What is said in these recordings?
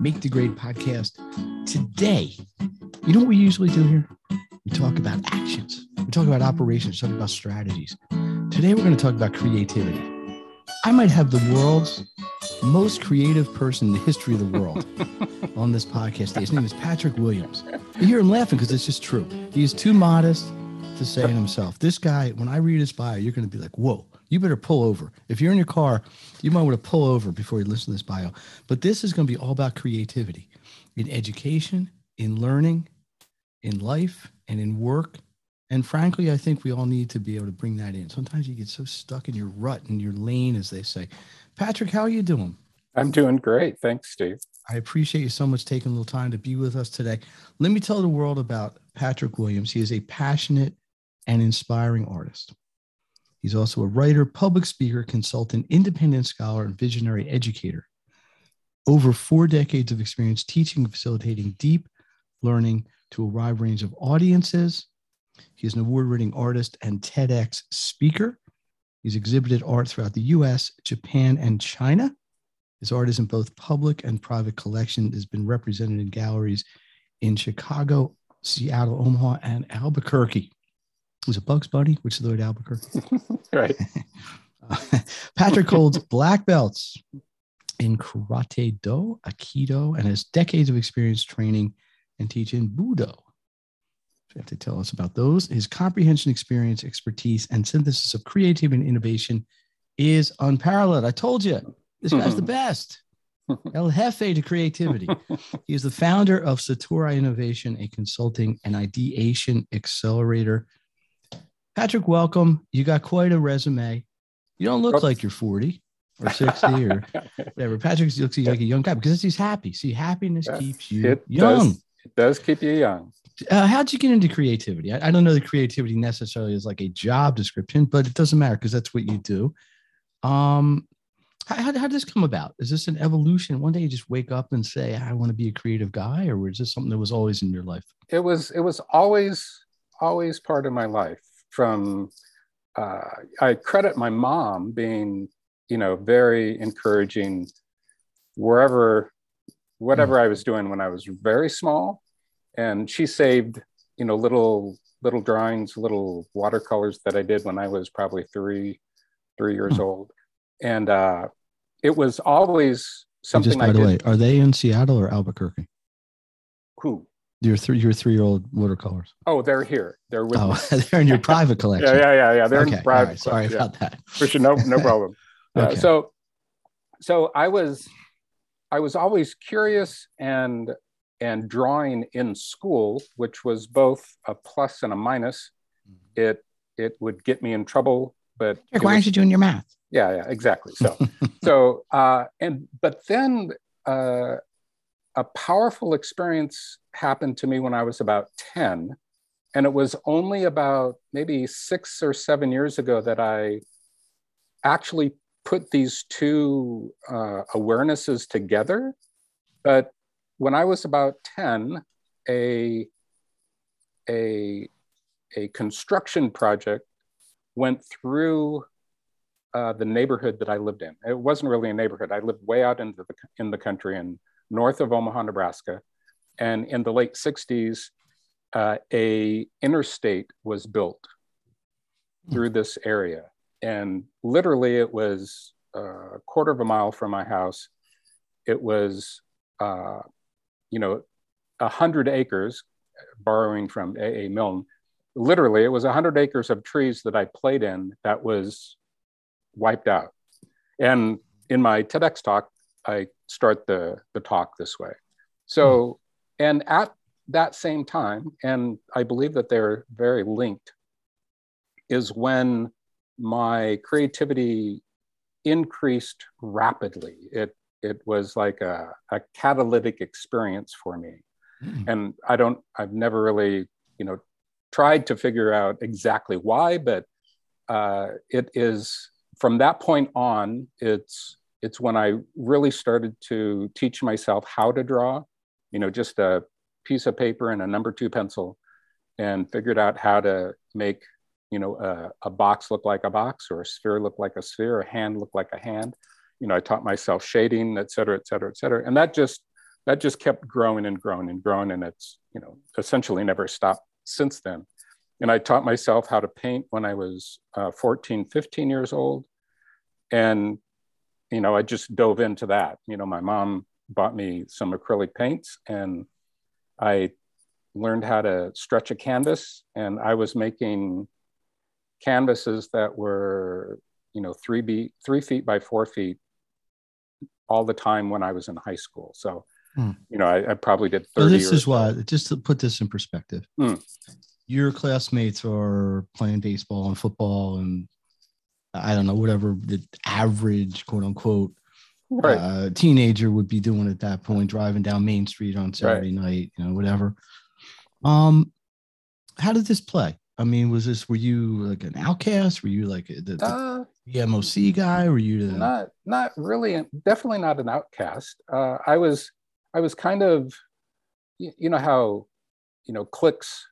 Make the Grade podcast. Today, you know what we usually do here? We talk about actions, we talk about operations, we talk about strategies. Today, we're going to talk about creativity. I might have the world's most creative person in the history of the world on this podcast. today. His name is Patrick Williams. You hear him laughing because it's just true. He is too modest to say it himself. This guy, when I read his bio, you're going to be like, whoa, you better pull over. If you're in your car, you might want to pull over before you listen to this bio. But this is going to be all about creativity in education, in learning, in life, and in work. And frankly, I think we all need to be able to bring that in. Sometimes you get so stuck in your rut and your lane, as they say. Patrick, how are you doing? I'm doing great. Thanks, Steve. I appreciate you so much taking a little time to be with us today. Let me tell the world about Patrick Williams. He is a passionate and inspiring artist. He's also a writer, public speaker, consultant, independent scholar, and visionary educator. Over four decades of experience teaching and facilitating deep learning to a wide range of audiences. He is an award winning artist and TEDx speaker. He's exhibited art throughout the US, Japan, and China. His art is in both public and private collection, has been represented in galleries in Chicago, Seattle, Omaha, and Albuquerque was it Bugs Bunny, which is the Lloyd Albuquerque. right. Patrick holds black belts in Karate Do, Aikido, and has decades of experience training and teaching Budo. So you have to tell us about those. His comprehension, experience, expertise, and synthesis of creativity and innovation is unparalleled. I told you, this guy's the hmm. best. El Jefe to creativity. He is the founder of Satori Innovation, a consulting and ideation accelerator Patrick, welcome. You got quite a resume. You don't look like you're 40 or 60 or whatever. Patrick looks like a young guy because he's happy. See, happiness yeah, keeps you it young. Does, it does keep you young. Uh, how'd you get into creativity? I, I, don't know that creativity necessarily is like a job description, but it doesn't matter because that's what you do. Um, how, how, how did this come about? Is this an evolution? One day you just wake up and say, I want to be a creative guy, or was this something that was always in your life? It was, it was always, always part of my life from uh, I credit my mom being, you know, very encouraging wherever, whatever mm. I was doing when I was very small, and she saved, you know, little little drawings, little watercolors that I did when I was probably three, three years mm. old, and uh, it was always something. just by the way, are they in Seattle or Albuquerque? Who? Your three your three year old watercolors? Oh, they're here. They're with oh, they're in your private collection. yeah, yeah, yeah, yeah. They're okay. in private. Right. Sorry yeah. about that. For sure, no, no problem. okay. Uh, so, so I was, I was always curious and and drawing in school, which was both a plus and a minus. Mm-hmm. It it would get me in trouble, but why aren't you doing your math? Yeah, yeah, exactly. So, so uh, and but then uh, a powerful experience happened to me when I was about 10. And it was only about maybe six or seven years ago that I actually put these two uh, awarenesses together. But when I was about 10, a, a, a construction project went through uh, the neighborhood that I lived in. It wasn't really a neighborhood. I lived way out into the, in the country and north of Omaha, Nebraska. And in the late 60s, uh, a interstate was built through this area. And literally it was a quarter of a mile from my house. It was, uh, you know, a hundred acres, borrowing from A.A. Milne. Literally, it was a hundred acres of trees that I played in that was wiped out. And in my TEDx talk, I start the, the talk this way. So, hmm. And at that same time, and I believe that they're very linked, is when my creativity increased rapidly. It, it was like a, a catalytic experience for me. Mm. And I don't, I've never really, you know, tried to figure out exactly why, but uh, it is from that point on, it's it's when I really started to teach myself how to draw, you know, just a piece of paper and a number two pencil, and figured out how to make, you know, a, a box look like a box or a sphere look like a sphere, a hand look like a hand. You know, I taught myself shading, et cetera, et cetera, et cetera. And that just that just kept growing and growing and growing. And it's, you know, essentially never stopped since then. And I taught myself how to paint when I was uh, 14, 15 years old. And you know, I just dove into that. You know, my mom bought me some acrylic paints and I learned how to stretch a canvas and I was making canvases that were, you know, three, be- three feet by four feet all the time when I was in high school. So, hmm. you know, I, I, probably did 30 this is why, just to put this in perspective, hmm. your classmates are playing baseball and football and I don't know, whatever the average quote unquote right. uh, teenager would be doing at that point, driving down Main Street on Saturday right. night, you know, whatever. Um, how did this play? I mean, was this were you like an outcast? Were you like the, the, uh, the MOC guy? Were you the... not not really? Definitely not an outcast. Uh, I was I was kind of you, you know how you know cliques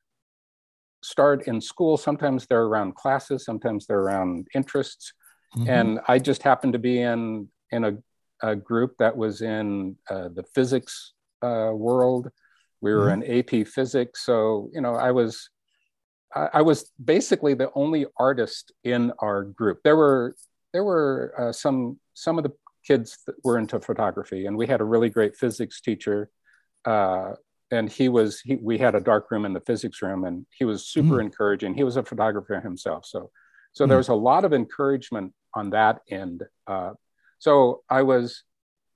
start in school. Sometimes they're around classes, sometimes they're around interests. Mm-hmm. And I just happened to be in in a, a group that was in uh, the physics uh, world. We were mm-hmm. in AP physics, so you know I was I, I, was basically the only artist in our group. There were there were uh, some some of the kids that were into photography, and we had a really great physics teacher uh, and he was he, we had a dark room in the physics room and he was super mm. encouraging he was a photographer himself so so mm. there was a lot of encouragement on that end uh, so i was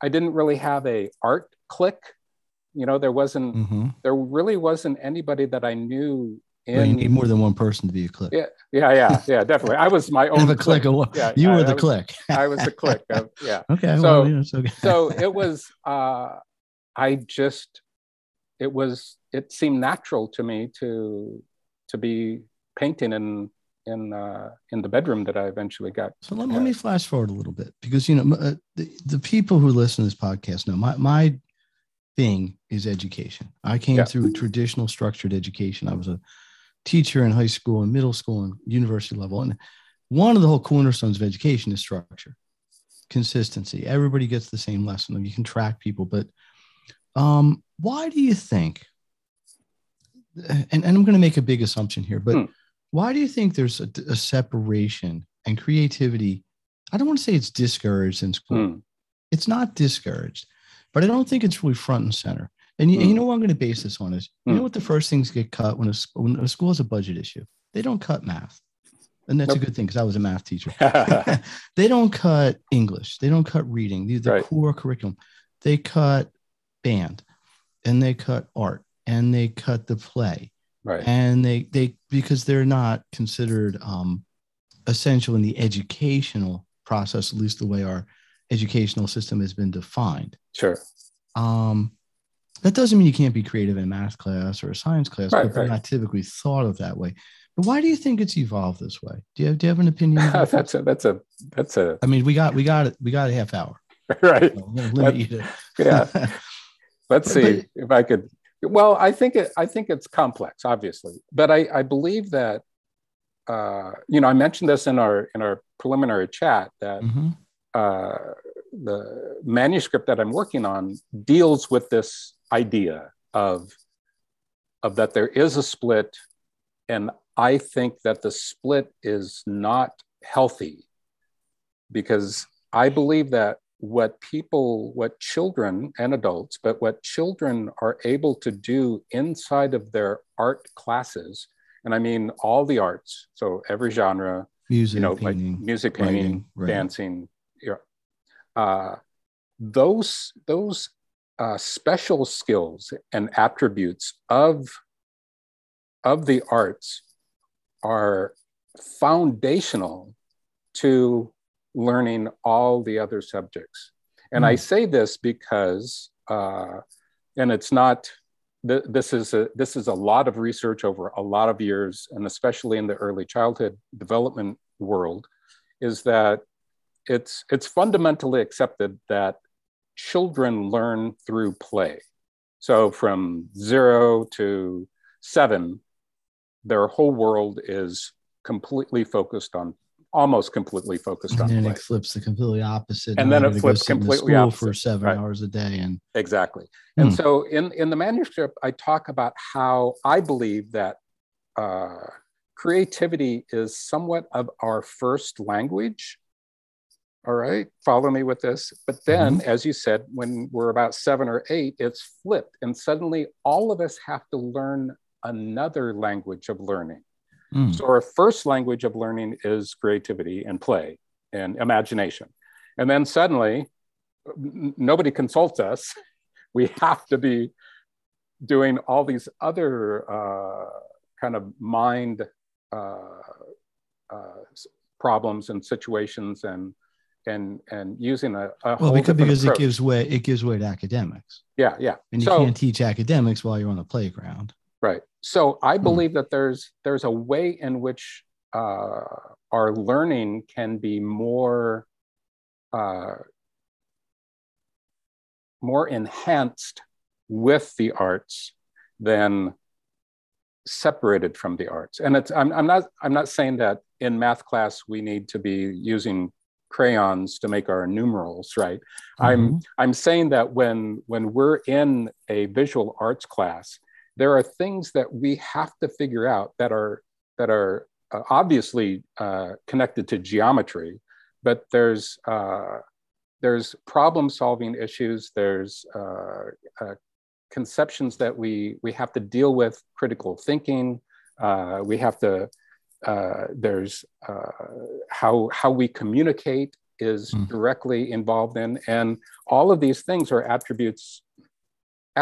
i didn't really have a art clique you know there wasn't mm-hmm. there really wasn't anybody that i knew in, well, you need more than one person to be a clique. Yeah, yeah, yeah, yeah, definitely. I was my own clique. clique. Yeah, you were the was, clique. I was the clique. Of, yeah. Okay. So, well, know, okay. so it was. Uh, I just it was it seemed natural to me to to be painting in in uh, in the bedroom that I eventually got. So let, let me flash forward a little bit because you know uh, the, the people who listen to this podcast know my my thing is education. I came yeah. through traditional structured education. I was a teacher in high school and middle school and university level, and one of the whole cornerstones of education is structure, consistency. Everybody gets the same lesson. You can track people, but um, why do you think? And, and I'm going to make a big assumption here, but hmm. Why do you think there's a, a, separation and creativity? I don't want to say it's discouraged in school. Hmm. It's not discouraged, but I don't think it's really front and center. And you, you hmm. know what I'm going to base this on is you know hmm. what the first things get cut when a, when a school has a budget issue? They don't cut math. And that's nope. a good thing because I was a math teacher. they don't cut English. They don't cut reading. The, the right. core curriculum. They cut band and they cut art and they cut the play right. And they they because they're not considered um essential in the educational process at least the way our educational system has been defined. Sure. Um that doesn't mean you can't be creative in a math class or a science class right, but they're right. not typically thought of that way. But why do you think it's evolved this way? Do you have, do you have an opinion that's a that's a that's a i mean we got we got it we got a half hour. Right. So yeah. Let's see but, if I could. Well, I think it. I think it's complex, obviously, but I, I believe that. Uh, you know, I mentioned this in our in our preliminary chat that mm-hmm. uh, the manuscript that I'm working on deals with this idea of of that there is a split, and I think that the split is not healthy because I believe that what people, what children and adults, but what children are able to do inside of their art classes, and I mean all the arts, so every genre, music, you know, painting, like music, painting, writing, dancing, yeah, uh, those those uh, special skills and attributes of of the arts are foundational to learning all the other subjects. And mm. I say this because, uh, and it's not. Th- this is a this is a lot of research over a lot of years, and especially in the early childhood development world, is that it's it's fundamentally accepted that children learn through play. So from zero to seven, their whole world is completely focused on almost completely focused and on And play. it flips the completely opposite And then it flips completely opposite. for seven right. hours a day and exactly and Hmm. so in in the manuscript i talk about how i believe that uh, creativity is somewhat of our first language all right follow me with this but then as you said when we're about seven or eight it's flipped and suddenly all of us have to learn another language of learning Mm. so our first language of learning is creativity and play and imagination. And then suddenly n- nobody consults us. We have to be doing all these other uh, kind of mind uh, uh, problems and situations and and and using a, a well whole because, because it gives way it gives way to academics yeah yeah and you so can't teach academics while you're on the playground Right. So I Hmm. believe that there's there's a way in which uh, our learning can be more uh, more enhanced with the arts than separated from the arts. And it's I'm, I'm not I'm not saying that in math class we need to be using crayons to make our numerals, right? I'm Mhm. I'm saying that when when we're in a visual arts class, there are things that we have to figure out that are that are uh, obviously uh, connected to geometry, but there's uh, there's problem solving issues. There's uh, uh, conceptions that we we have to deal with. Critical thinking. Uh, we have to. Uh, there's uh, how how we communicate is Mm. directly involved in, and all of these things are attributes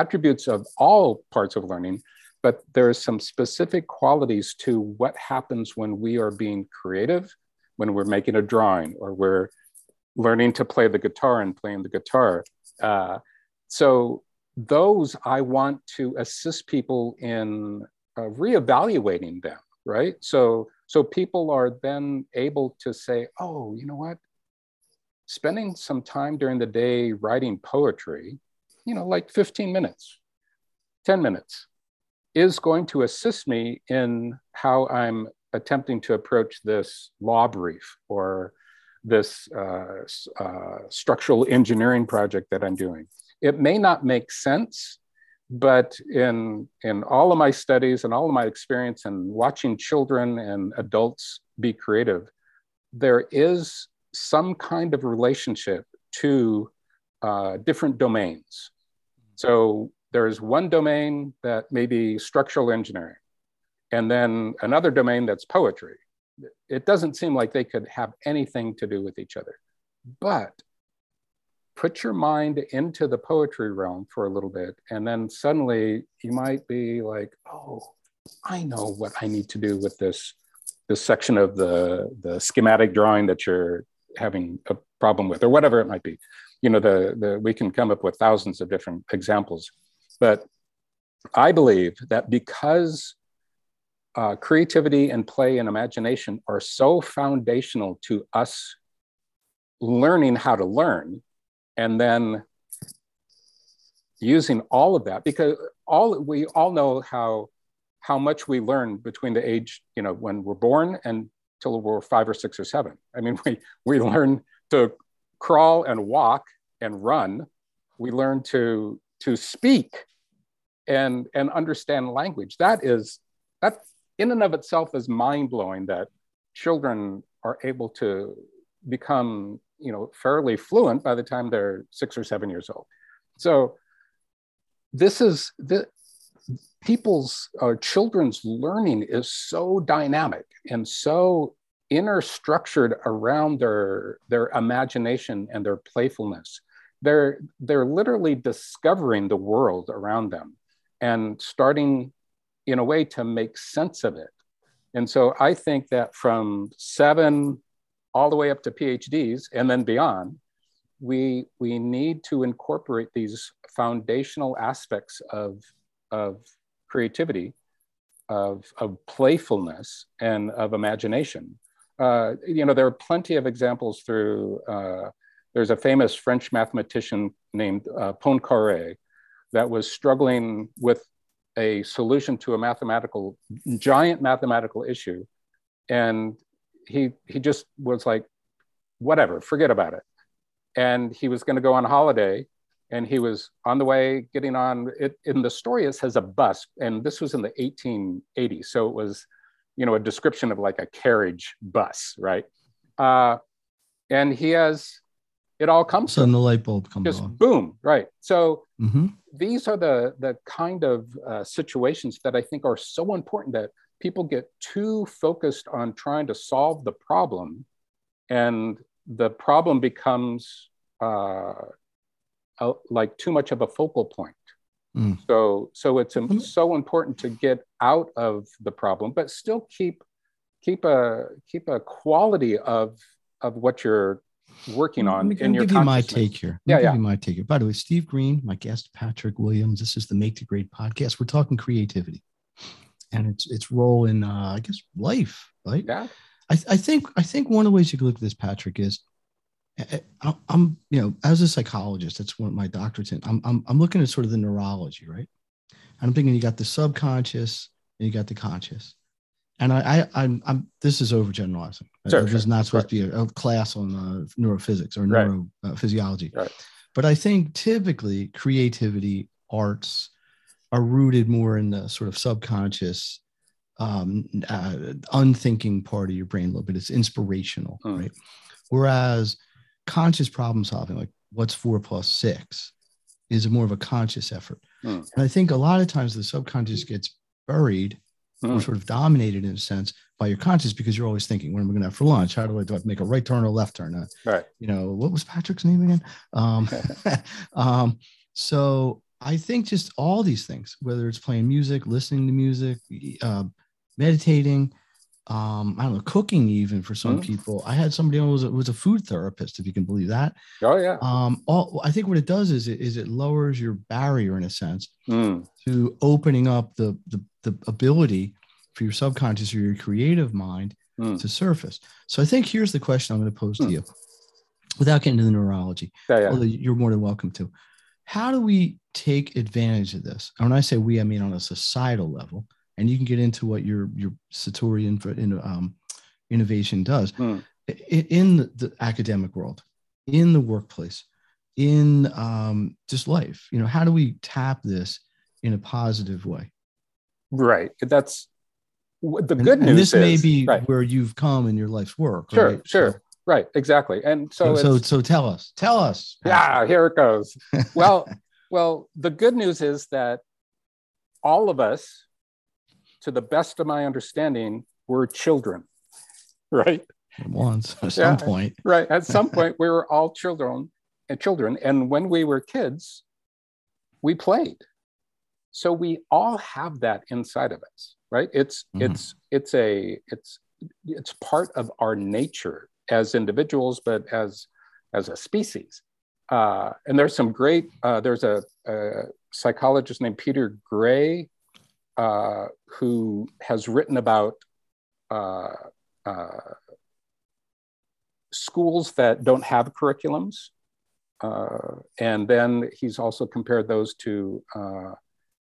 attributes of all parts of learning, but there are some specific qualities to what happens when we are being creative, when we're making a drawing, or we're learning to play the guitar and playing the guitar. Uh, so those I want to assist people in uh, reevaluating them, right? So so people are then able to say, oh, you know what? Spending some time during the day writing poetry you know, like 15 minutes, 10 minutes, is going to assist me in how I'm attempting to approach this law brief or this uh, uh, structural engineering project that I'm doing. It may not make sense, but in, in all of my studies and all of my experience and watching children and adults be creative, there is some kind of relationship to uh, different domains. So there's one domain that may be structural engineering, and then another domain that's poetry. It doesn't seem like they could have anything to do with each other. But put your mind into the poetry realm for a little bit, and then suddenly you might be like, oh, I know what I need to do with this, this section of the, the schematic drawing that you're having a problem with, or whatever it might be. You know the, the we can come up with thousands of different examples. But i believe that because uh, creativity and play and imagination are so foundational to us learning how to learn and then using all of that because all we all know how how much we learn between the age you know when we're born and till we're five or six or seven. I mean we we learn to crawl and walk and run we learn to to speak and and understand language. That is that in and of itself is mind-blowing that children are able to become you know fairly fluent by the time they're six or seven years old. So this is the people's uh, children's learning is so dynamic and so inner structured around their their imagination and their playfulness. They're they're literally discovering the world around them and starting in a way to make sense of it. And so i think that from seven all the way up to phds and then beyond we we need to incorporate these foundational aspects of of creativity of, of playfulness and of imagination uh, you know there are plenty of examples through uh, there's a famous french mathematician named uh, poincaré that was struggling with a solution to a mathematical giant mathematical issue. And he he just was like whatever forget about it. And he was going to go on holiday and he was on the way getting on it in the story it says a bus and this was in the 1880s so it was you know a description of like a carriage bus right uh, and he has it all comes so the light bulb comes just on boom right so mm-hmm. these are the the kind of uh, situations that i think are so important that people get too focused on trying to solve the problem and the problem becomes uh, a, like too much of a focal point. Mm. So, so it's mm. so important to get out of the problem, but still keep keep a keep a quality of of what you're working on me, in your. Give you my take here. Yeah, yeah. You my take here. By the way, Steve Green, my guest Patrick Williams. This is the Make the Grade podcast. We're talking creativity and its its role in uh, I guess life, right? Yeah. I, I think I think one of the ways you could look at this, Patrick, is I'm you know as a psychologist, that's what my doctorate's in. I'm, I'm I'm looking at sort of the neurology, right? And I'm thinking you got the subconscious and you got the conscious. And I, I I'm, I'm this is overgeneralizing. Sure, There's sure, not supposed sure. to be a, a class on uh, neurophysics or Right. neurophysiology. Right. But I think typically creativity, arts, are rooted more in the sort of subconscious, um, uh, unthinking part of your brain a little bit. It's inspirational, Hmm. right? Whereas conscious problem solving, like what's four plus six, is more of a conscious effort. Hmm. And I think a lot of times the subconscious gets buried Hmm. or sort of dominated in a sense by your conscious because you're always thinking, what am I going to have for lunch? How do I, do I make a right turn or left turn? Uh, Right. you know, what was Patrick's name again? Um, um, so I think just all these things, whether it's playing music, listening to music, uh, meditating, um, I don't know, cooking even for some Mhm. people. I had somebody who was a, was a food therapist, if you can believe that. Oh yeah. Um, all I think what it does is it, is it lowers your barrier in a sense Hmm. to opening up the, the the ability for your subconscious or your creative mind Hmm. to surface. So I think here's the question I'm going to pose to Hmm. you, without getting into the neurology Yeah, yeah. although you're more than welcome to. How do we take advantage of this? And when I say we, I mean on a societal level. And you can get into what your your Satori in, in, um, innovation does. I- in the, academic world, in the workplace, in um, just life. You know, how do we tap this in a positive way? Right. That's the And, good and news. this may be right. where you've come in your life's work. Sure, right? sure. Right. Exactly. And So, so, so, so, tell us, tell us. yeah, here it goes. well, well, the good news is that all of us, to the best of my understanding, were children. Right. At once, at Yeah. some point. Right. At some point, we were all children and children. And when we were kids, we played. So we all have that inside of us, right? It's Mhm. it's it's a it's it's part of our nature as individuals, but as as a species. Uh, and there's some great. Uh, there's a, a psychologist named Peter Gray uh, who has written about uh, uh, schools that don't have curriculums. Uh, and then he's also compared those to uh,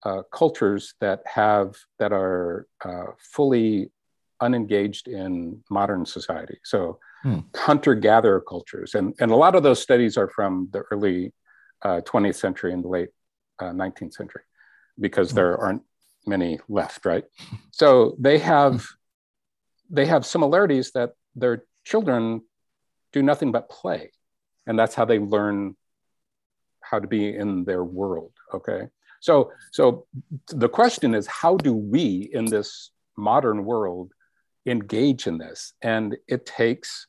uh, cultures that have that are uh, fully unengaged in modern society. So Hmm. hunter-gatherer cultures, and and a lot of those studies are from the early uh, 20th century and the late uh, 19th century, because there aren't many left, right? So they have they have similarities that their children do nothing but play, and that's how they learn how to be in their world. Okay, so so the question is, how do we in this modern world engage in this? And it takes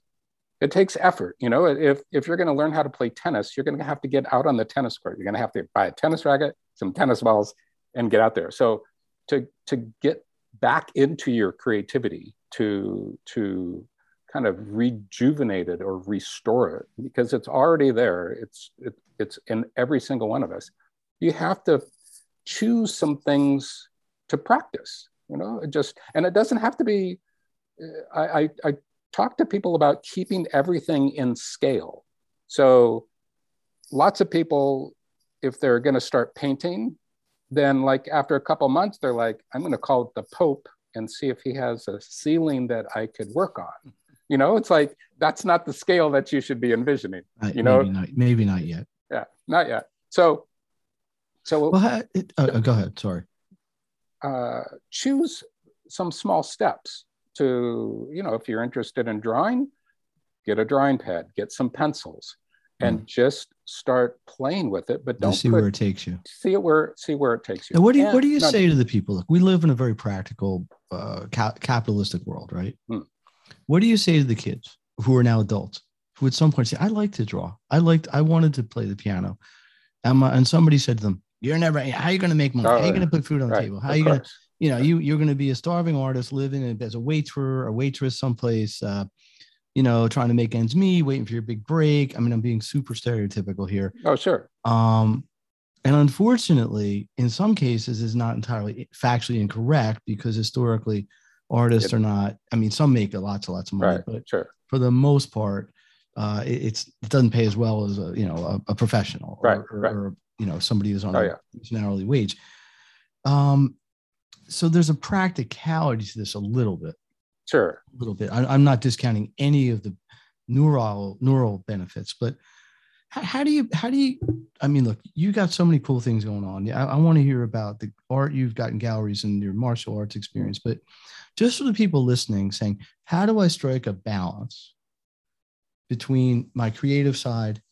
it takes effort. You know, if if you're going to learn how to play tennis, you're going to have to get out on the tennis court. You're going to have to buy a tennis racket, some tennis balls, and get out there. So to to get back into your creativity, to to kind of rejuvenate it or restore it because it's already there. It's it, it's in every single one of us. You have to choose some things to practice. You know, it just and it doesn't have to be. I, I, I talk to people about keeping everything in scale. So, lots of people, if they're going to start painting, then like after a couple months, they're like, I'm going to call it the Pope and see if he has a ceiling that I could work on. You know, it's like that's not the scale that you should be envisioning. Uh, you know, maybe not, maybe not yet. Yeah, not yet. So, so well, it, uh, uh, go ahead. Sorry. Uh, choose some small steps to, you know, if you're interested in drawing, get a drawing pad, get some pencils, and mm. just start playing with it. But don't see put, where it takes you. See it where see where it takes you. And what do you and what do you say to the people? Look, we live in a very practical, uh, ca- capitalistic world, right? Mm. What do you say to the kids who are now adults who at some point say, "I like to draw. I liked. I wanted to play the piano," and, my, and somebody said to them, "You're never. How are you going to make money? How are you going to put food on the right. table? How are you going to?" You know, you you're going to be a starving artist living as a waiter, a waitress someplace. Uh, you know, trying to make ends meet, waiting for your big break. I mean, I'm being super stereotypical here. Oh, sure. Um, and unfortunately, in some cases, is not entirely factually incorrect because historically, artists are not. I mean, some make lots and lots of money, right. but sure. for the most part, uh, it, it's it doesn't pay as well as a you know a, a professional right, or, right. or, you know somebody who's on oh, a, yeah. an hourly wage. Um, so there's a practicality to this a little bit. Sure. A little bit. I, am not discounting any of the neural neural benefits, but how, how, do you how do you I mean look, you got so many cool things going on. I, I want to hear about the art you've got in galleries and your martial arts experience, but just for the people listening, saying, how do I strike a balance between my creative side,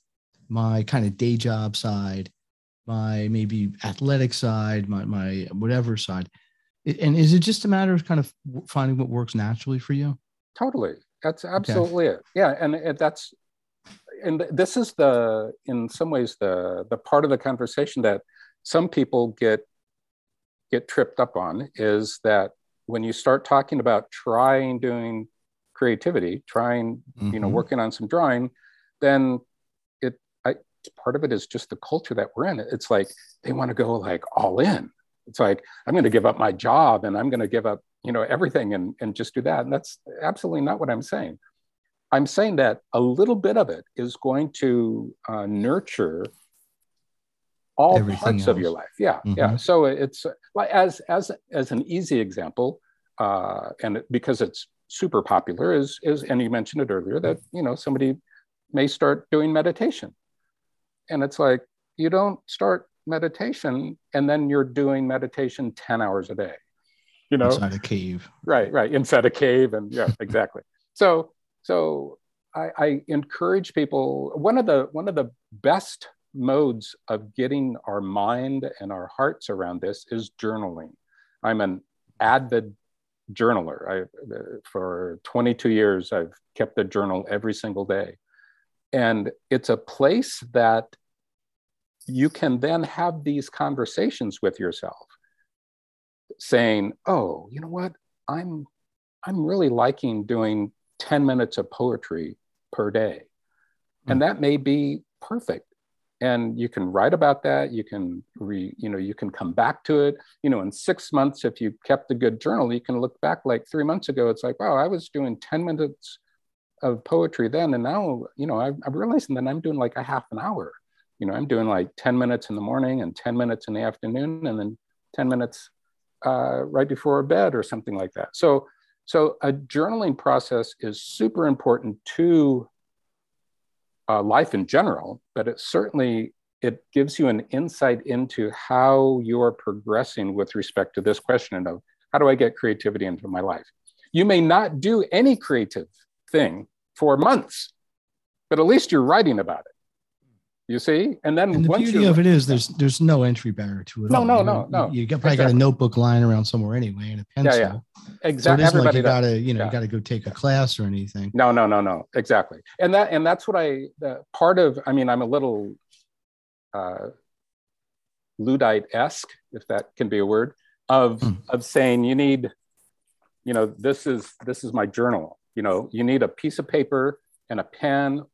my kind of day job side, my maybe athletic side, my my whatever side? And is it just a matter of kind of finding what works naturally for you? Totally. That's absolutely okay. it. Yeah, and that's and this is the in some ways the the part of the conversation that some people get get tripped up on is that when you start talking about trying doing creativity, trying mm-hmm. you know mm-hmm. working on some drawing, then it I, part of it is just the culture that we're in. It's like they want to go like all in it's like i'm going to give up my job and i'm going to give up you know everything and, and just do that. And that's absolutely not what i'm saying. I'm saying that a little bit of it is going to uh, nurture all Everything parts else. of your life. Yeah mm-hmm. yeah so it's like as as as an easy example uh, and because it's super popular is is and you mentioned it earlier that you know somebody may start doing meditation. And it's like you don't start meditation and then you're doing meditation 10 hours a day you know? Inside a cave. Right right inside a cave and yeah exactly. So so I, I encourage people one of the one of the best modes of getting our mind and our hearts around this is journaling. I'm an avid journaler. I for 22 years i've kept a journal every single day. And it's a place that you can then have these conversations with yourself saying oh you know what? I'm i'm really liking doing 10 minutes of poetry per day. Mm. and that may be perfect. And you can write about that. You can re, you know you can come back to it. You know in six months if you kept a good journal you can look back like three months ago. It's like wow i was doing 10 minutes of poetry then and now you know i'm, I'm realizing that i'm doing like a half an hour you know, I'm doing like 10 minutes in the morning and 10 minutes in the afternoon and then 10 minutes uh, right before bed or something like that. So, so a journaling process is super important to uh, life in general, but it certainly it gives you an insight into how you're progressing with respect to this question of how do I get creativity into my life? You may not do any creative thing for months, but at least you're writing about it you see, and then and the beauty of it is there's there's no entry barrier to it. No, all. no, you no, no. You got, probably exactly. got a notebook lying around somewhere anyway, and a pencil. Yeah, yeah. Exactly. So it isn't like you got to, you know, yeah. you got to go take a class or anything. No, no, no, no. Exactly. And that and that's what I the part of. I mean, I'm a little uh, Luddite esque, if that can be a word, of mm. of saying you need, you know, this is this is my journal, You know, you need a piece of paper and a pen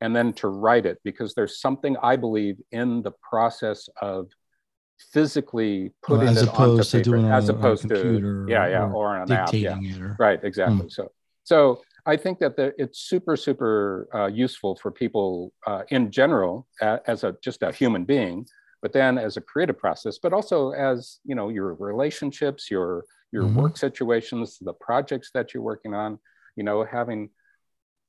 and then to write it because there's something I believe in the process of physically putting well, as it opposed onto to paper doing as it opposed on a computer to yeah yeah or, or, on an app yeah or right exactly Mm. so so I think that the, it's super super uh, useful for people uh, in general a, as a just a human being but then as a creative process but also as you know your relationships your your Mhm. work situations the projects that you're working on you know having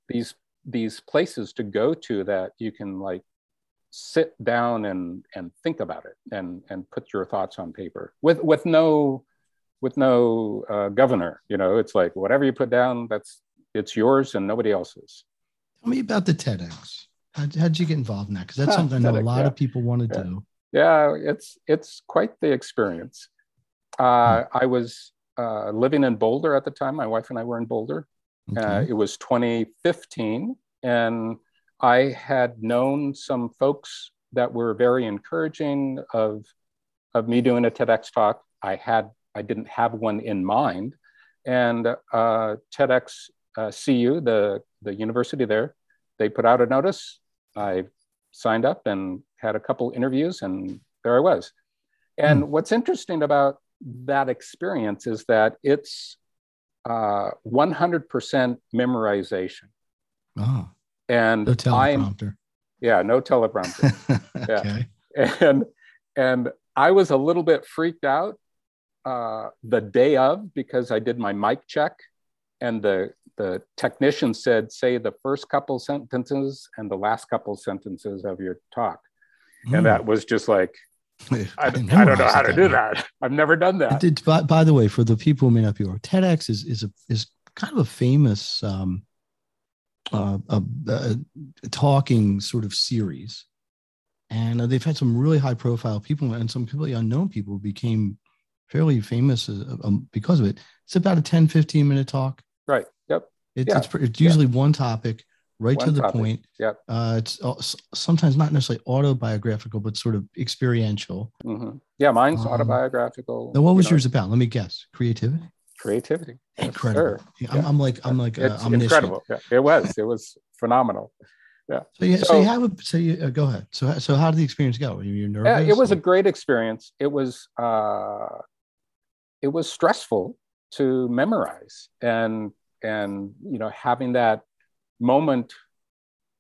these these places to go to that you can like sit down and and think about it and and put your thoughts on paper with with no with no uh, governor you know it's like whatever you put down that's it's yours and nobody else's Tell me about the TEDx. How'd, how'd you get involved in that? Because that's something I know a lot yeah. of people want to Yeah. do. yeah it's it's quite the experience uh, i was uh, living in boulder at the time my wife and i were in boulder Uh, it was 2015, and I had known some folks that were very encouraging of of me doing a TEDx talk. I had I didn't have one in mind, and uh, TEDx uh, CU, the the university there, they put out a notice. I signed up and had a couple interviews, and there I was. And what's interesting about that experience is that it's uh, 100% memorization. oh, And no I'm, teleprompter. yeah, no teleprompter. okay. and, and I was a little bit freaked out uh, the day of because I did my mic check and the, the technician said, say the first couple sentences and the last couple sentences of your talk. And that was just like, Mm. I, I don't know how it to do way. that. I've never done that. did, by, by the way, for the people who may not be aware, TEDx is is a is kind of a famous um, uh, a, a talking sort of series, and uh, they've had some really high profile people and some completely unknown people became fairly famous uh, um, because of it. It's about a 10, 15 minute talk. Right. Yep. It's Yeah. it's, it's usually one topic, right to the topic. point. Yeah. Uh, it's al- sometimes not necessarily autobiographical, but sort of experiential. hmm Yeah, mine's Um, autobiographical. Now, what you was know, yours about? Let me guess. Creativity. Creativity. Incredible. sir. Yeah, I'm, Yeah. I'm like I'm like uh, it's omniscient. incredible. Yeah, it was. It was phenomenal. So yeah, so, So- you have a so you uh, go ahead. So so how did the experience go? Were you nervous? Yeah, it was a great experience. It was uh, it was stressful to memorize and and you know having that moment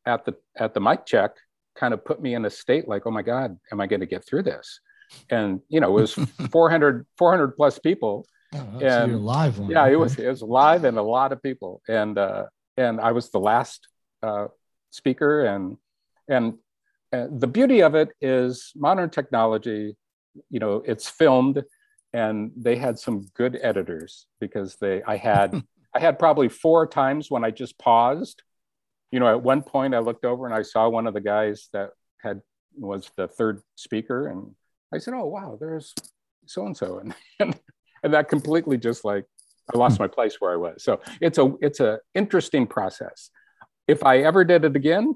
at the at the mic check kind of put me in a state like oh my god am i going to get through this? And you know it was 400 400 plus people. Oh, and- live one. yeah it was it was live and a lot of people. And uh and i was the last uh speaker. And and, and the beauty of it is modern technology you know it's filmed and they had some good editors because they i had i had probably four times when i just paused you know at one point i looked over and i saw one of the guys that had was the third speaker and i said oh wow there's so and so and and that completely just like I lost hmm. my place where I was. So it's a it's a interesting process. If I ever did it again,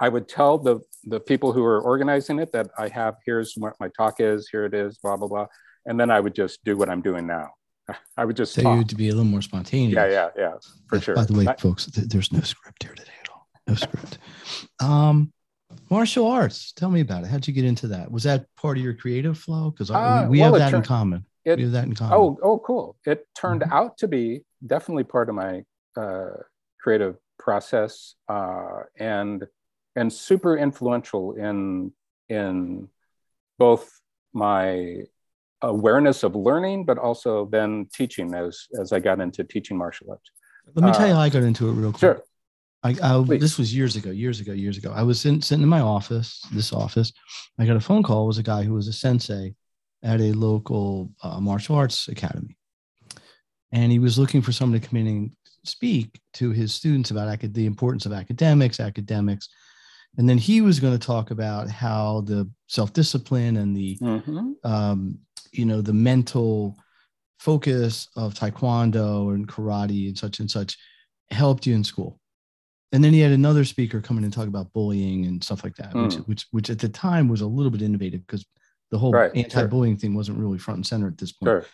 I would tell the the people who are organizing it that I have here's what my talk is, here it is, blah blah blah, and then I would just do what I'm doing now. I would just So talk. you to be a little more spontaneous. Yeah, yeah, yeah, for sure. By the way, I- folks, th- there's no script here today at all. No script. Um, martial arts. Tell me about it. How'd you get into that? Was that part of your creative flow? Because Uh, we well, have that in common. it- we have that in common. Oh, oh, cool. It turned Mhm. out to be definitely part of my uh, creative process uh, and and super influential in in both my awareness of learning, but also then teaching as as I got into teaching martial arts. Let me tell you uh, how I got into it real quick. Sure. I, I this was years ago, years ago, years ago. I was in, sitting in my office, this office. I got a phone call. It was a guy who was a sensei at a local uh, martial arts academy, and he was looking for someone to come in and speak to his students about acad- the importance of academics, academics, and then he was going to talk about how the self discipline and the Mhm. um, you know, the mental focus of taekwondo and karate and such and such helped you in school. And then he had another speaker come in and talk about bullying and stuff like that, which, Mm. which, which at the time was a little bit innovative because the whole Right, anti-bullying thing wasn't really front and center at this point. Sure.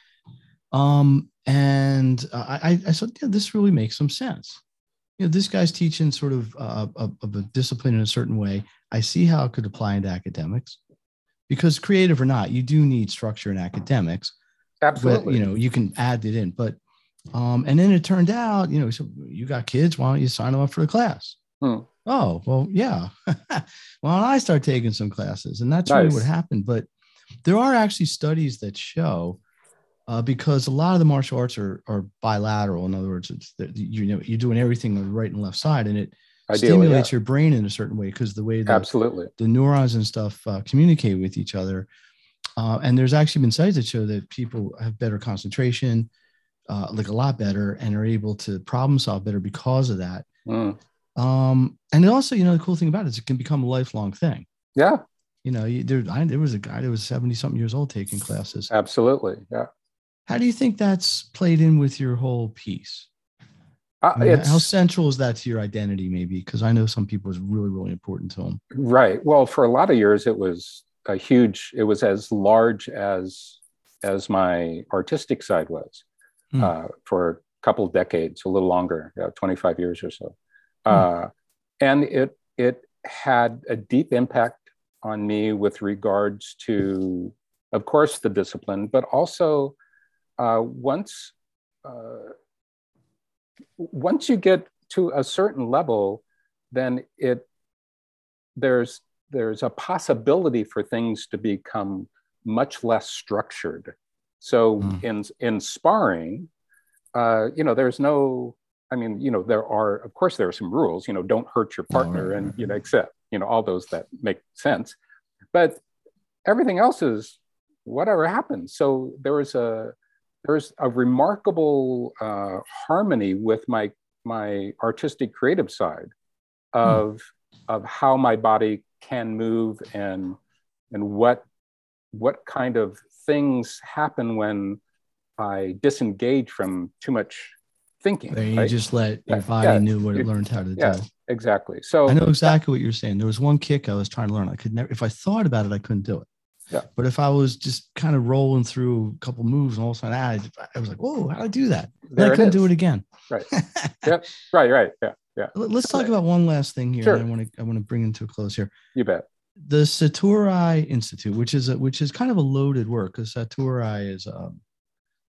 Um, and I, I said, yeah, this really makes some sense. You know, this guy's teaching sort of uh, of, of a discipline in a certain way. I see how it could apply into academics, because creative or not, you do need structure in academics. Absolutely. But, you know, you can add it in, but um, and then it turned out, you know, so you got kids. Why don't you sign them up for the class? Hmm. Oh, well, yeah. why don't I start taking some classes? And that's nice. really what happened. But there are actually studies that show uh, because a lot of the martial arts are, are bilateral. In other words, it's you know you're doing everything on the right and left side, and it Ideally, stimulates yeah. your brain in a certain way because the way the, absolutely the neurons and stuff uh, communicate with each other. Uh, and there's actually been studies that show that people have better concentration, uh, like a lot better, and are able to problem solve better because of that. Mm. Um, and also, you know, the cool thing about it is it can become a lifelong thing. Yeah. You know, you, there, I, there was a guy that was 70 something years old taking classes. Absolutely. Yeah. How do you think that's played in with your whole piece? Uh, I mean, how central is that to your identity, maybe? Because I know some people is really, really important to them. Right. Well, for a lot of years, it was a huge. It was as large as as my artistic side was mm. uh, for a couple of decades, a little longer, yeah, twenty five years or so, mm. uh, and it it had a deep impact on me with regards to, of course, the discipline, but also uh, once uh, once you get to a certain level, then it there's there's a possibility for things to become much less structured. So mm. in in sparring, uh, you know, there's no. I mean, you know, there are of course there are some rules. You know, don't hurt your partner, oh, right, and you know, accept you know all those that make sense. But everything else is whatever happens. So there was a there's a remarkable uh, harmony with my my artistic creative side hmm. of hmm. of how my body can move and and what what kind of things happen when I disengage from too much thinking. There you right? just let your body yeah. knew what it learned how to yeah, do. Exactly. So I know exactly what you're saying. There was one kick I was trying to learn. I could never, if I thought about it, I couldn't do it. Yeah. But if I was just kind of rolling through a couple moves and all of a sudden I, I was like, whoa, how did I do that? I couldn't do it again. Right. yep. Right. Right. Yeah. Yeah. Let's talk about one last thing here. Sure. I want to I want to bring into a close here. You bet. The Satori Institute, which is a, which is kind of a loaded word because Satori is um,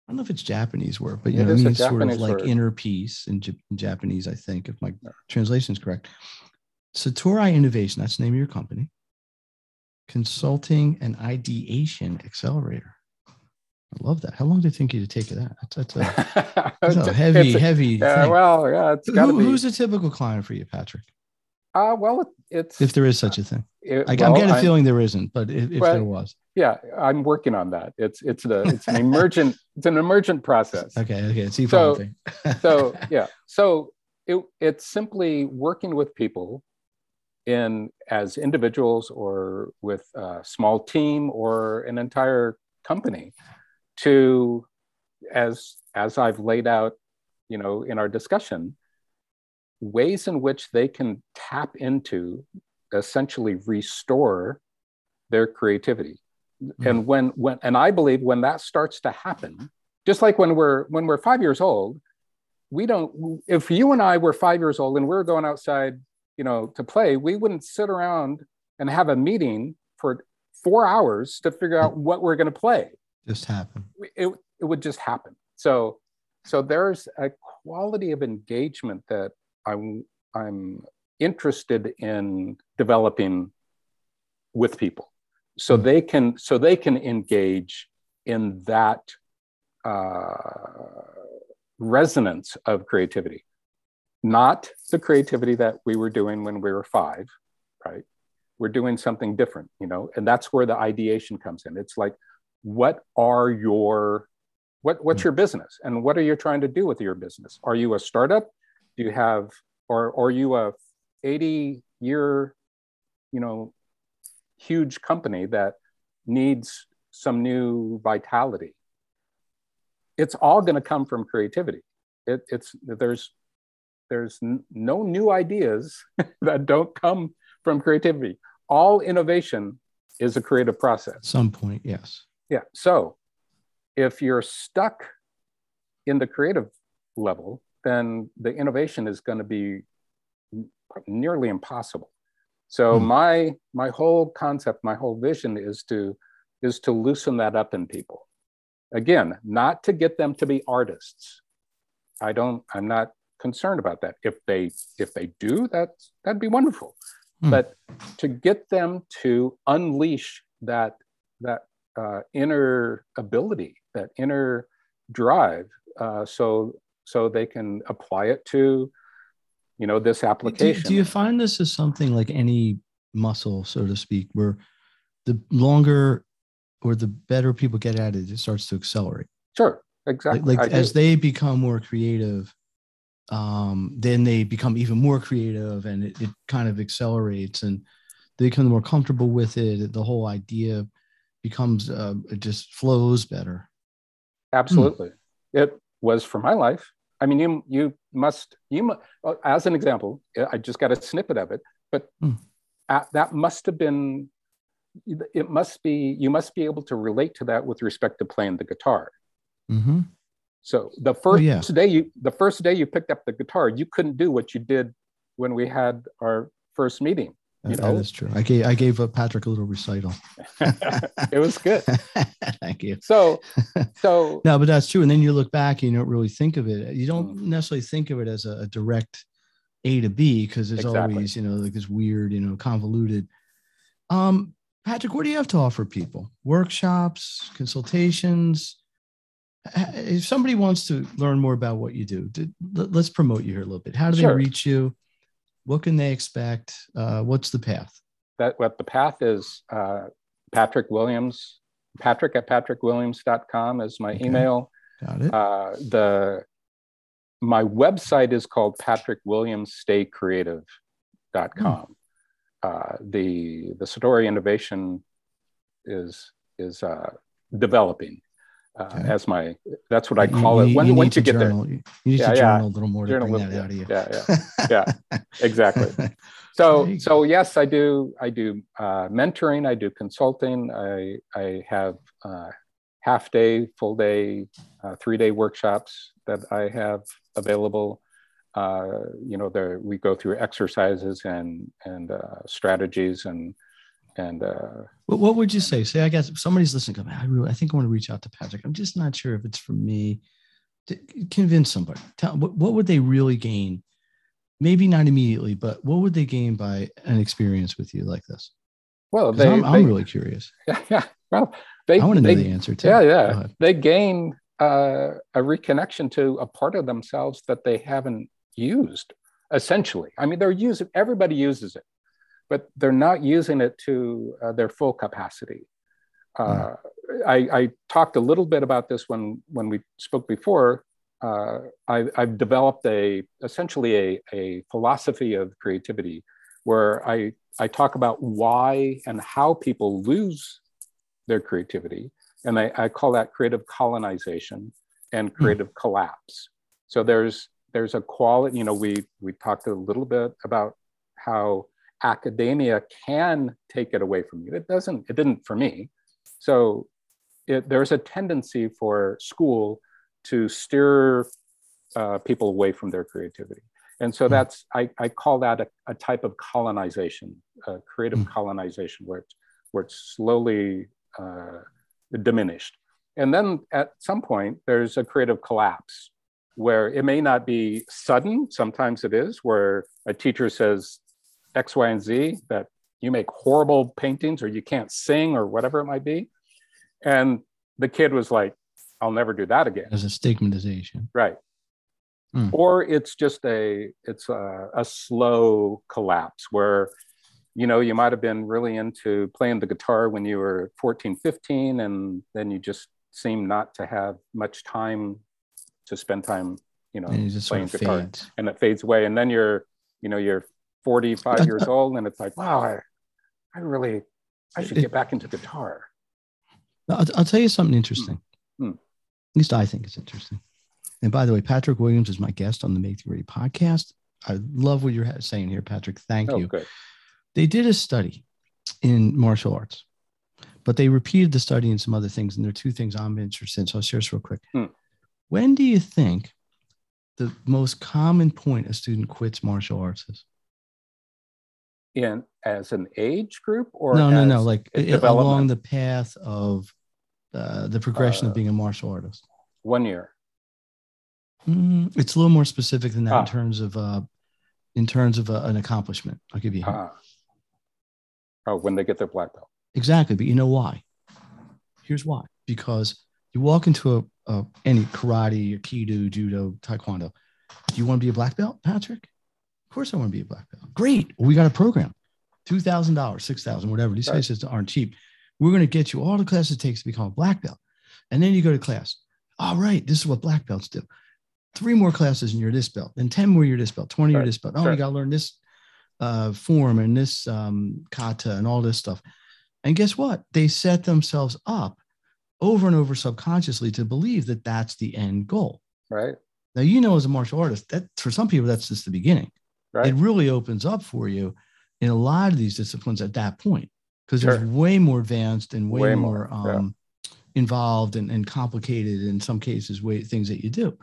I don't know if it's Japanese word, but you it know, it means sort of like word. inner peace in, J- in, Japanese, I think, if my translation is correct. Satori Innovation, that's the name of your company. Consulting and Ideation Accelerator. I love that. How long did it take you to take that? That's, that's, a, that's a, heavy, a, heavy. Thing. well, yeah, it's Who, Who's a typical client for you, Patrick? Uh, well, it's if there is such a thing. It, I, well, am getting a feeling there isn't, but if, if well, there was, yeah, I'm working on that. It's it's the it's an emergent it's an emergent process. Okay, okay, it's so so yeah, so it it's simply working with people in as individuals or with a small team or an entire company to as as I've laid out, you know, in our discussion, ways in which they can tap into essentially restore their creativity. Mm-hmm. And when when and I believe when that starts to happen, just like when we're when we're 5 years old, we don't if you and I were 5 years old and we are going outside you know, to play, we wouldn't sit around and have a meeting for four hours to figure out what we're going to play. Just happen. It, it would just happen. So, so there's a quality of engagement that I'm, I'm interested in developing with people so mm-hmm. they can so they can engage in that uh, resonance of creativity not the creativity that we were doing when we were five, right? We're doing something different, you know, and that's where the ideation comes in. It's like, what are your, what, what's mm. your business and what are you trying to do with your business? Are you a startup? Do you have, or, or are you a 80 year, you know, huge company that needs some new vitality? It's all going to come from creativity. It, it's there's there's n- no new ideas that don't come from creativity. All innovation is a creative process. At some point, yes. Yeah. So if you're stuck in the creative level, then the innovation is going to be nearly impossible. So hmm. my my whole concept, my whole vision is to is to loosen that up in people. Again, not to get them to be artists. I don't. I'm not concerned about that. If they if they do, that that'd be wonderful. Hmm. But to get them to unleash that that uh, inner ability, that inner drive, uh, so so they can apply it to you know this application do, do, you find this is something like any muscle so to speak where the longer or the better people get at it it starts to accelerate sure exactly like, like as they become more creative um, then they become even more creative and it, it kind of accelerates and they become more comfortable with it the whole idea becomes uh, it just flows better absolutely it was for my life I mean, you you must you as an example. I just got a snippet of it, but hmm. at, that must have been. It must be you must be able to relate to that with respect to playing the guitar. Mm-hmm. So the first oh, yeah. day you the first day you picked up the guitar, you couldn't do what you did when we had our first meeting. You know? That is true. I gave I gave Patrick a little recital. it was good. Thank you. So, so no, but that's true. And then you look back, and you don't really think of it. You don't mm. necessarily think of it as a, a direct A to B because there's exactly. always you know like this weird you know convoluted. Um, Patrick, what do you have to offer people? Workshops, consultations. If somebody wants to learn more about what you do, let's promote you here a little bit. How do sure. they reach you? what can they expect? Uh, what's the path? That what the path is uh, Patrick Williams, Patrick at patrickwilliams.com is my okay. email. Got it. Uh, the my website is called patrickwilliamsstaycreative.com. Hmm. Uh, the the Satori innovation is is uh, developing uh, okay. as my that's what I call you, it. When, you once you get journal. there, you need yeah, to journal a little more to journal bring that out of you. Yeah, yeah, yeah, exactly. So, so yes, I do. I do uh, mentoring. I do consulting. I I have uh, half day, full day, uh, three day workshops that I have available. Uh, you know, there we go through exercises and and uh, strategies and and uh, what, what would you say? Say, I guess somebody's listening. Go, I really, I think I want to reach out to Patrick. I'm just not sure if it's for me. To convince somebody. Tell what, what would they really gain? Maybe not immediately, but what would they gain by an experience with you like this? Well, they, I'm, I'm really curious. Yeah, yeah. Well, they. I want to know they, the answer too. Yeah, yeah. They gain uh, a reconnection to a part of themselves that they haven't used. Essentially, I mean, they're using. Everybody uses it but they're not using it to uh, their full capacity. Uh, I, I, talked a little bit about this when, when we spoke before. Uh, I, have developed a essentially a, a philosophy of creativity where I, I talk about why and how people lose their creativity. And I, I call that creative colonization and hmm. creative mm. collapse. So there's there's a quality, you know, we we talked a little bit about how academia can take it away from you. It doesn't, it didn't for me. So it, there's a tendency for school to steer uh, people away from their creativity. And so hmm. that's, I, I call that a, a type of colonization, creative mm. colonization, where it's, where it's slowly uh, diminished. And then at some point, there's a creative collapse where it may not be sudden, sometimes it is, where a teacher says, X, Y, and Z, that you make horrible paintings or you can't sing or whatever it might be. And the kid was like, I'll never do that again. As a stigmatization. Right. Hmm. Or it's just a it's a, a slow collapse where you know you might have been really into playing the guitar when you were 14 15 and then you just seem not to have much time to spend time you know playing sort of guitar fades. and it fades away and then you're you know you're 45 years old and it's like wow I, I really i should get back into guitar I'll, I'll tell you something interesting hmm. at least i think it's interesting and by the way patrick williams is my guest on the make the grade podcast i love what you're saying here patrick thank oh, you good. they did a study in martial arts but they repeated the study in some other things and there are two things i'm interested in so i'll share this real quick hmm. When do you think the most common point a student quits martial arts is? In as an age group or no, no, no, like a i- development? along the path of uh, the progression Uh, of being a martial artist. one year. Mm, it's a little more specific than that Ah. in terms of uh, in terms of uh, an accomplishment. I'll give you. Ah. oh, when they get their black belt. exactly, but you know why? Here's why: because you walk into a, a any karate, aikido, judo, taekwondo. Do you want to be a black belt, Patrick? Of course, I want to be a black belt. Great. Well, we got a program, two thousand dollars, six thousand, whatever. These Right. places aren't cheap. We're going to get you all the classes it takes to become a black belt, and then you go to class. All right, this is what black belts do. Three more classes and you're this belt, then ten more you're this belt, twenty you're this belt. Oh, Sure. you got to learn this uh, form and this um, kata and all this stuff. And guess what? They set themselves up over and over subconsciously to believe that that's the end goal. Right. Now, you know, as a martial artist, that for some people, that's just the beginning. Right. It really opens up for you in a lot of these disciplines at that point because Sure. there's way more advanced and way, Way more, more, yeah. um, involved and, and complicated in some cases, way things that you do.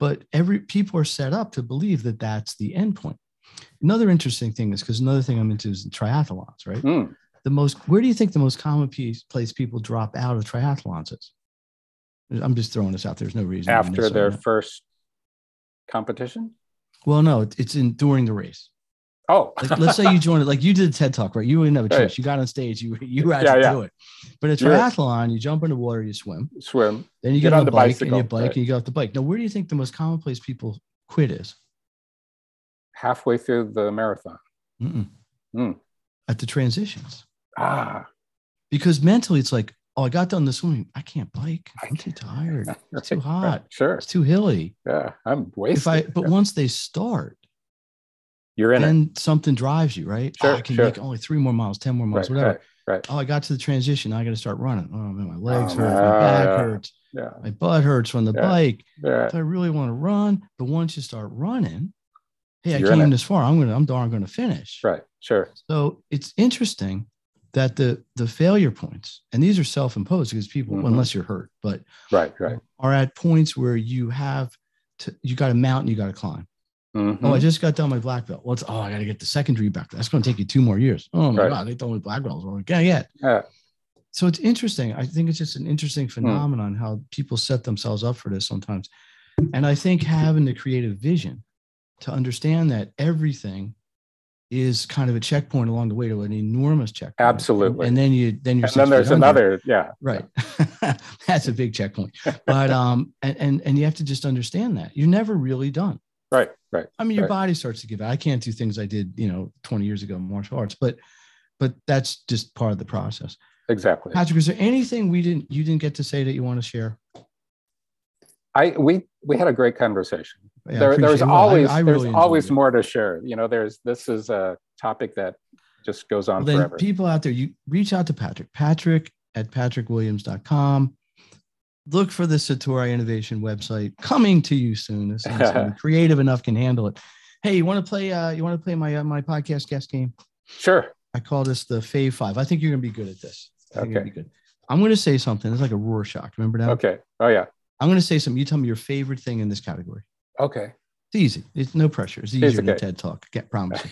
But every people are set up to believe that that's the end point. Another interesting thing is because another thing I'm into is triathlons, right? Mm. the most where do you think the most common piece, place people drop out of triathlons is i'm just throwing this out there's no reason After their first competition. Well no it's in during the race Oh, like, let's say you joined it like you did a ted talk right you didn't have a Right. choice you got on stage you you had Yeah, to yeah. do it but a triathlon you jump in the water you swim swim. then you Get get, on, on the bike and you bike right. and you get off the bike now where do you think the most common place people quit is halfway through the marathon. Mm. at the transitions Ah, because mentally it's like oh i got done the swimming i can't bike I i'm too tired it's too right, hot Sure. it's too hilly Yeah, I'm wasted. if I but Yeah. once they start, You're in it. then something drives you, right? Oh, Sure, I can sure. make only three more miles, 10 more miles, Right, whatever. right. Oh, I got to the transition. Now I got to start running. Oh man, my legs Oh, hurt, my back yeah. hurts, Yeah. my butt hurts from the Yeah. bike. Yeah. I really want to run, but once you start running, hey, I You're in came this far. I'm gonna, I'm darn gonna finish. Right. Sure. So it's interesting that the the failure points, and these are self-imposed because people, Mhm. unless you're hurt, but Right. Right. are at points where you have to you got a mountain you got to climb. Mhm. Oh, I just got done my black belt. What's oh, I got to get the secondary back. That's going to take you two more years. Oh my Right. god, they told me black belts were yeah, yeah. Yeah. So it's interesting. I think it's just an interesting Hmm. phenomenon how people set themselves up for this sometimes. And I think having the creative vision to understand that everything is kind of a checkpoint along the way to an enormous checkpoint. Absolutely. And then you then you're And then there's another. Yeah. Right. That's a big checkpoint. But um and, and and you have to just understand that. You're never really done. Right. Right. I mean, your Right. body starts to give out. I can't do things I did, you know, 20 years ago in martial arts, but but that's just part of the process. Exactly. Patrick, is there anything we didn't you didn't get to say that you want to share? I we we had a great conversation. Yeah, there, there's I- always I there's really enjoyed always it. more to share. You know, there's this is a topic that just goes on Well, forever. people out there, you reach out to Patrick, Patrick at patrickwilliams.com. Look for the Satori Innovation website coming to you soon. As soon as I'm creative enough can handle it. Hey, you want to play? Uh, you want to play my uh, my podcast guest game? Sure. I call this the Fave Five. I think you're gonna be good at this. I Okay. good. I'm gonna say something. It's like a Rorschach. Remember that? Okay. Oh yeah. I'm gonna say something. You tell me your favorite thing in this category. Okay. It's easy. It's no pressure. It's easier than okay. TED Talk. Can't promise.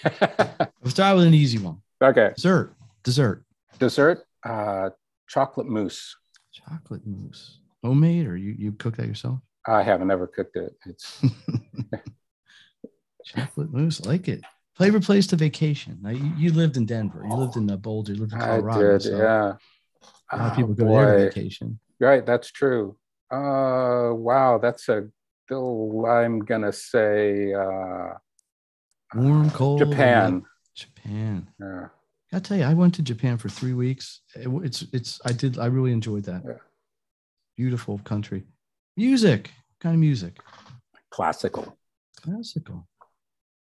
We'll start with an easy one. okay. Dessert. Dessert. Dessert. Uh, chocolate mousse. Chocolate mousse. Homemade or you you cook that yourself? I haven't ever cooked it. It's Chocolate mousse. Like it. Favorite place to vacation. Now you, you lived in Denver. You lived in uh, Boulder. You lived in Colorado. I did. so Yeah. A lot of Oh, people go there boy. to vacation. Right. That's true. Uh, wow. That's a. Still, I'm gonna say uh, Warm, cold. Japan. Japan. Yeah. I tell you, I went to Japan for three weeks. It- it's it's I did I really enjoyed that. Yeah. Beautiful country. Music. What kind of music? Classical. Classical.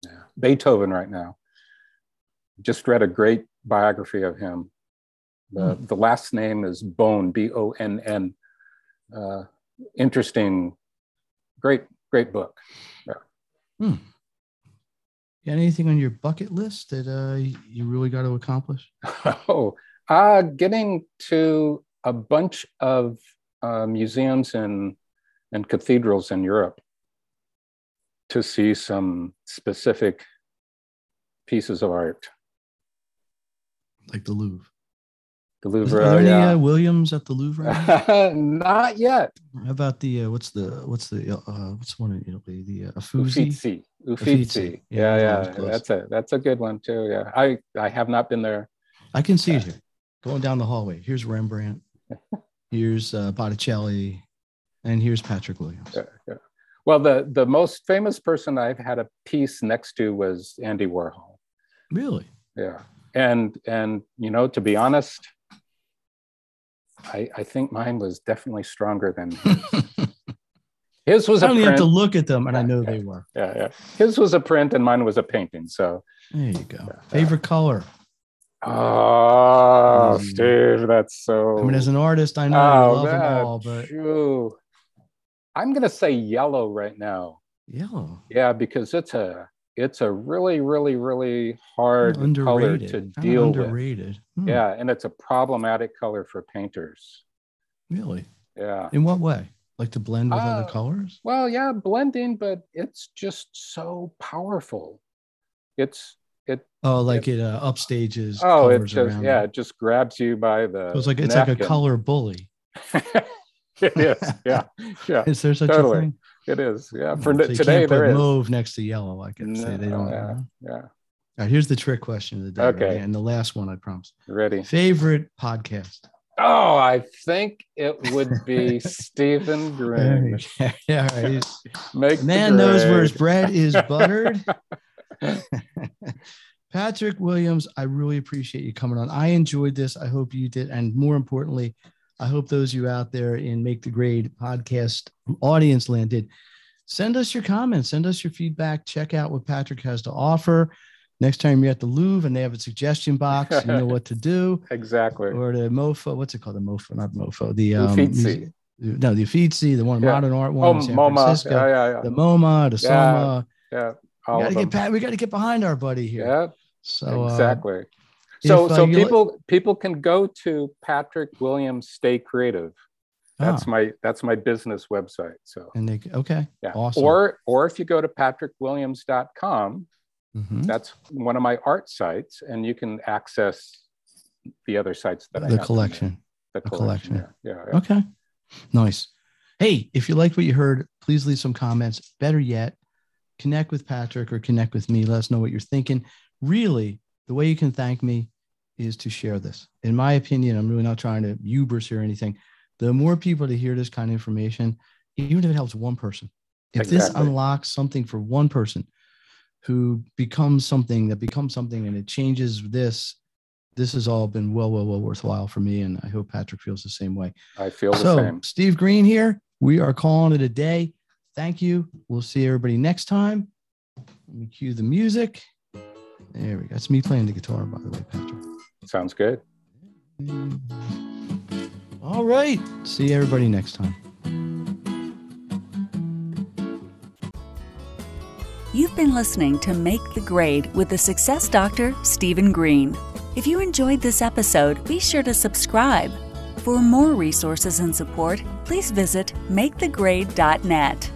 Yeah. Beethoven right now. Just read a great biography of him. The, the last name is Bone, B O N N. Uh, interesting, great, great book. Hmm. Got anything on your bucket list that uh, you really got to accomplish? oh, uh, getting to a bunch of uh, museums in and cathedrals in Europe to see some specific pieces of art. Like the Louvre. The Is- Louvre, Are there any yeah. uh, Williams at the Louvre? Not yet. How about the uh, what's the what's the uh, what's one in Italy? The uh, Uffizi. Uffizi. Uffizi. Uffizi. Yeah, Yeah, yeah. That's a that's a good one too. Yeah. I I have not been there. I can see it here. Going down the hallway. Here's Rembrandt. Here's uh, Botticelli, and here's Patrick Williams. Yeah, yeah. Well, the the most famous person I've had a piece next to was Andy Warhol. Really? Yeah. And and you know, to be honest, I I think mine was definitely stronger than his. His was I only have to look at them, and I know Yeah, they were. yeah, yeah. His was a print and mine was a painting. So There you go. Favorite color. Oh, Mm. Steve, that's so I mean, as an artist, I know Oh, you love them man, all, but phew. I'm gonna say yellow right now. yellow. Yeah, because it's a it's a really, really, really hard color to deal with. underrated. Hmm, Yeah, and it's a problematic color for painters. Really? Yeah. In what way? Like to blend with other Uh, colors? Well, yeah, blending, but it's just so powerful. It's it Oh, like it uh, upstages. oh, it just yeah, it. it just grabs you by the So it's like it's like a color bully. it is, yeah, yeah, Is there such Totally. a thing? It is. Yeah. For So today can't put there is. mauve next to yellow. I can say they don't. yeah. Yeah. All right, here's the trick question of the day. Okay. ready? And the last one, I promise. Ready? Favorite podcast? Oh, I think it would be Stephen Green. yeah, Make Man knows where his bread is buttered. Patrick Williams, I really appreciate you coming on. I enjoyed this. I hope you did. And more importantly, I hope those of you out there in Make the Grade podcast audience land did. Send us your comments, send us your feedback. Check out what Patrick has to offer. Next time you're at the Louvre and they have a suggestion box, you know what to do. Exactly. Or the mofo, what's it called? The mofo, not mofo. The um, Uffizi. no, the Uffizi, the one Yeah. modern art one Oh, in San MoMA. Francisco Yeah, yeah, yeah. the MoMA, the Yeah, Soma. yeah. We gotta get. Pat, we got to get behind our buddy here. Yeah, So uh, exactly. So if, uh, so people people can go to Patrick Williams Stay Creative. That's ah, my that's my business website. So and they okay, yeah. awesome. Or or if you go to patrickwilliams.com, Mhm. that's one of my art sites, and you can access the other sites that I the have in there. collection. The the collection. yeah, yeah. Okay, nice. Hey, if you liked what you heard, please leave some comments. Better yet, connect with Patrick or connect with me. Let us know what you're thinking. Really, the way you can thank me is to share this. In my opinion, I'm really not trying to hubris or anything. The more people to hear this kind of information, even if it helps one person, if this unlocks something for one person who becomes something that becomes something and it changes this, this has all been well, well, well worthwhile for me. And I hope Patrick feels the same way. I feel the So, same. Steve Green here. We are calling it a day. Thank you. We'll see everybody next time. Let me cue the music. There we go. That's me playing the guitar, by the way, Patrick. Sounds good. All right. See everybody next time. You've been listening to Make the Grade with the success doctor, Stephen Green. If you enjoyed this episode, be sure to subscribe. For more resources and support, please visit makethegrade.net.